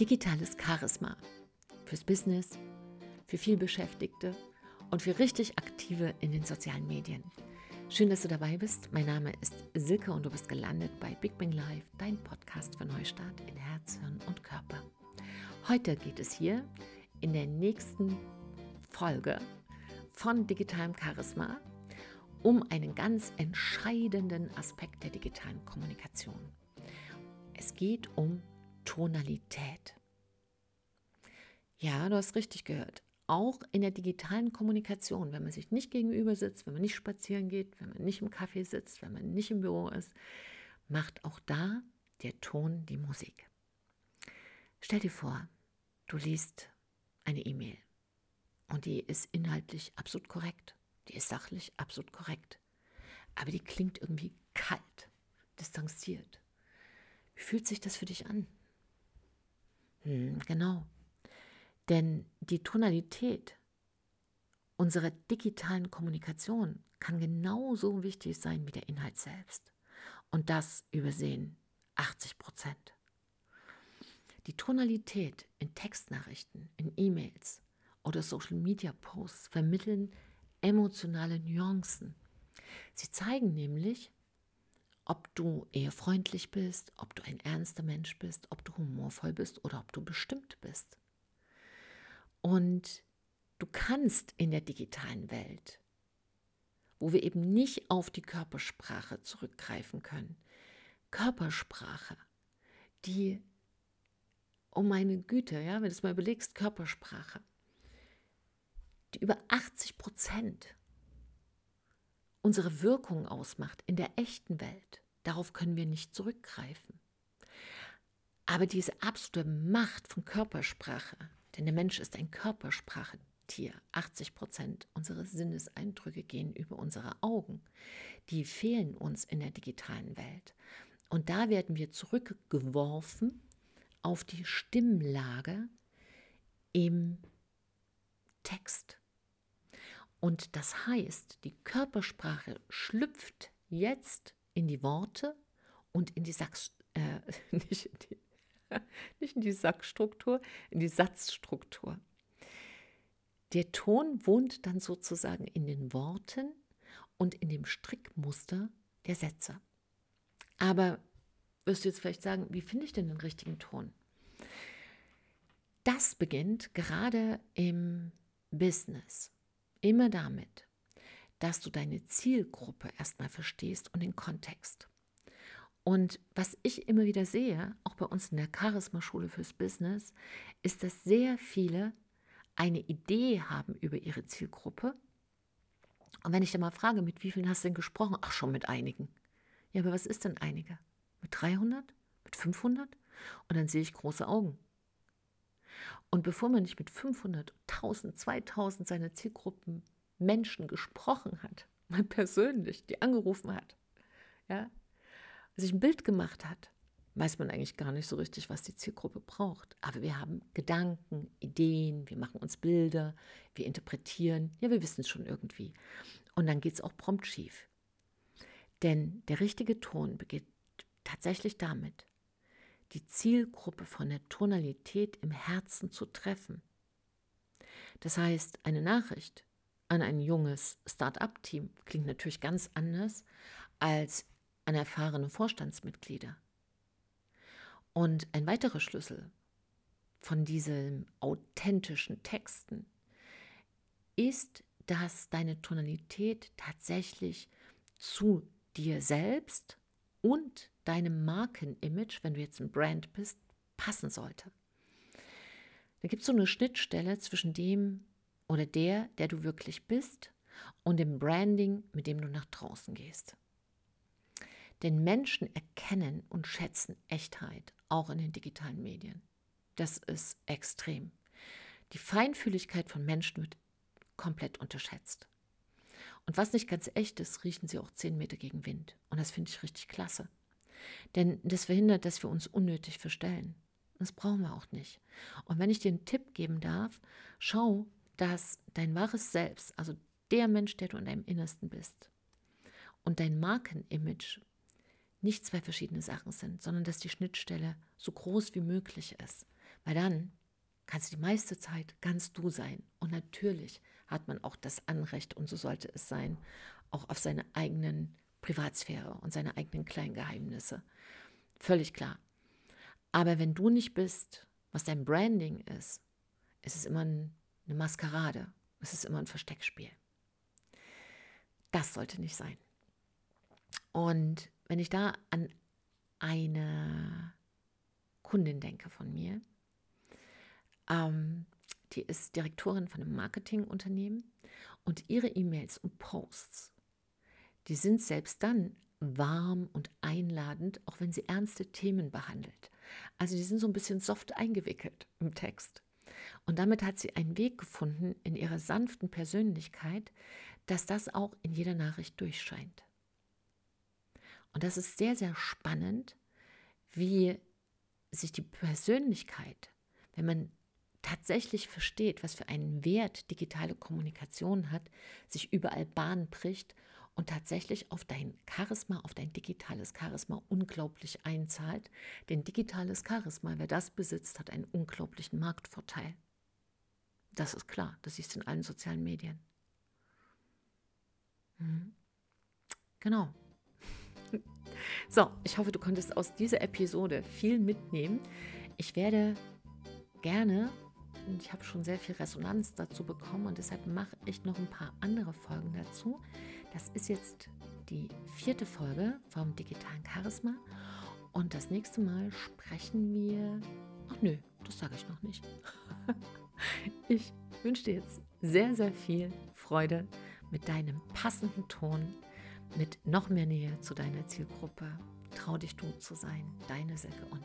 Digitales Charisma fürs Business, für vielbeschäftigte und für richtig Aktive in den sozialen Medien. Schön, dass du dabei bist. Mein Name ist Silke und du bist gelandet bei Big Bang Live, dein Podcast für Neustart in Herz, Hirn und Körper. Heute geht es hier in der nächsten Folge von digitalem Charisma um einen ganz entscheidenden Aspekt der digitalen Kommunikation. Es geht um Tonalität. Ja, du hast richtig gehört. Auch in der digitalen Kommunikation, wenn man sich nicht gegenüber sitzt, wenn man nicht spazieren geht, wenn man nicht im Café sitzt, wenn man nicht im Büro ist, macht auch da der Ton die Musik. Stell dir vor, du liest eine E-Mail und die ist inhaltlich absolut korrekt, die ist sachlich absolut korrekt, aber die klingt irgendwie kalt, distanziert. Wie fühlt sich das für dich an? Hm, genau. Denn die Tonalität unserer digitalen Kommunikation kann genauso wichtig sein wie der Inhalt selbst. Und das übersehen 80 Prozent. Die Tonalität in Textnachrichten, in E-Mails oder Social-Media-Posts vermitteln emotionale Nuancen. Sie zeigen nämlich, ob du eher freundlich bist, ob du ein ernster Mensch bist, ob du humorvoll bist oder ob du bestimmt bist. Und du kannst in der digitalen Welt, wo wir eben nicht auf die Körpersprache zurückgreifen können, Körpersprache, die, oh meine Güte, ja, wenn du es mal überlegst, Körpersprache, die über 80 Prozent unsere Wirkung ausmacht in der echten Welt. Darauf können wir nicht zurückgreifen. Aber diese absolute Macht von Körpersprache, denn der Mensch ist ein Körpersprachentier, 80 Prozent unserer Sinneseindrücke gehen über unsere Augen, die fehlen uns in der digitalen Welt. Und da werden wir zurückgeworfen auf die Stimmlage im Text. Und das heißt, die Körpersprache schlüpft jetzt in die Worte und in die Sachs, äh, nicht, in die, nicht in die Sackstruktur, in die Satzstruktur. Der Ton wohnt dann sozusagen in den Worten und in dem Strickmuster der Sätze. Aber wirst du jetzt vielleicht sagen, wie finde ich denn den richtigen Ton? Das beginnt gerade im Business. Immer damit, dass du deine Zielgruppe erstmal verstehst und den Kontext. Und was ich immer wieder sehe, auch bei uns in der Charisma-Schule fürs Business, ist, dass sehr viele eine Idee haben über ihre Zielgruppe. Und wenn ich dann mal frage, mit wie vielen hast du denn gesprochen? Ach, schon mit einigen. Ja, aber was ist denn einige? Mit 300? Mit 500? Und dann sehe ich große Augen. Und bevor man nicht mit 500, 1000, 2000 seiner Zielgruppen Menschen gesprochen hat, mal persönlich, die angerufen hat, ja, sich ein Bild gemacht hat, weiß man eigentlich gar nicht so richtig, was die Zielgruppe braucht. Aber wir haben Gedanken, Ideen, wir machen uns Bilder, wir interpretieren, ja, wir wissen es schon irgendwie. Und dann geht es auch prompt schief. Denn der richtige Ton beginnt tatsächlich damit, die Zielgruppe von der Tonalität im Herzen zu treffen. Das heißt, eine Nachricht an ein junges Start-up-Team klingt natürlich ganz anders als an erfahrene Vorstandsmitglieder. Und ein weiterer Schlüssel von diesen authentischen Texten ist, dass deine Tonalität tatsächlich zu dir selbst und deinem Markenimage, wenn du jetzt ein Brand bist, passen sollte. Da gibt es so eine Schnittstelle zwischen dem oder der, der du wirklich bist, und dem Branding, mit dem du nach draußen gehst. Denn Menschen erkennen und schätzen Echtheit, auch in den digitalen Medien. Das ist extrem. Die Feinfühligkeit von Menschen wird komplett unterschätzt. Und was nicht ganz echt ist, riechen sie auch zehn Meter gegen Wind. Und das finde ich richtig klasse. Denn das verhindert, dass wir uns unnötig verstellen. Das brauchen wir auch nicht. Und wenn ich dir einen Tipp geben darf, schau, dass dein wahres Selbst, also der Mensch, der du in deinem Innersten bist, und dein Markenimage nicht zwei verschiedene Sachen sind, sondern dass die Schnittstelle so groß wie möglich ist. Weil dann kannst du die meiste Zeit ganz du sein. Und natürlich hat man auch das Anrecht, und so sollte es sein, auch auf seine eigenen Privatsphäre und seine eigenen Kleingeheimnisse. Völlig klar. Aber wenn du nicht bist, was dein Branding ist, ist es immer eine Maskerade. Es ist immer ein Versteckspiel. Das sollte nicht sein. Und wenn ich da an eine Kundin denke von mir, ähm, die ist Direktorin von einem Marketingunternehmen und ihre E-Mails und Posts, die sind selbst dann warm und einladend, auch wenn sie ernste Themen behandelt. Also die sind so ein bisschen soft eingewickelt im Text. Und damit hat sie einen Weg gefunden in ihrer sanften Persönlichkeit, dass das auch in jeder Nachricht durchscheint. Und das ist sehr, sehr spannend, wie sich die Persönlichkeit, wenn man tatsächlich versteht, was für einen Wert digitale Kommunikation hat, sich überall Bahn bricht und tatsächlich auf dein Charisma, auf dein digitales Charisma unglaublich einzahlt. Denn digitales Charisma, wer das besitzt, hat einen unglaublichen Marktvorteil. Das ist klar, das siehst du in allen sozialen Medien. Mhm. Genau. So, ich hoffe, du konntest aus dieser Episode viel mitnehmen. Ich werde gerne, und ich habe schon sehr viel Resonanz dazu bekommen und deshalb mache ich noch ein paar andere Folgen dazu. Das ist jetzt die vierte Folge vom digitalen Charisma und das nächste Mal sprechen wir. Ach nö, das sage ich noch nicht. Ich wünsche dir jetzt sehr, sehr viel Freude mit deinem passenden Ton, mit noch mehr Nähe zu deiner Zielgruppe. Trau dich du zu sein, deine Silke und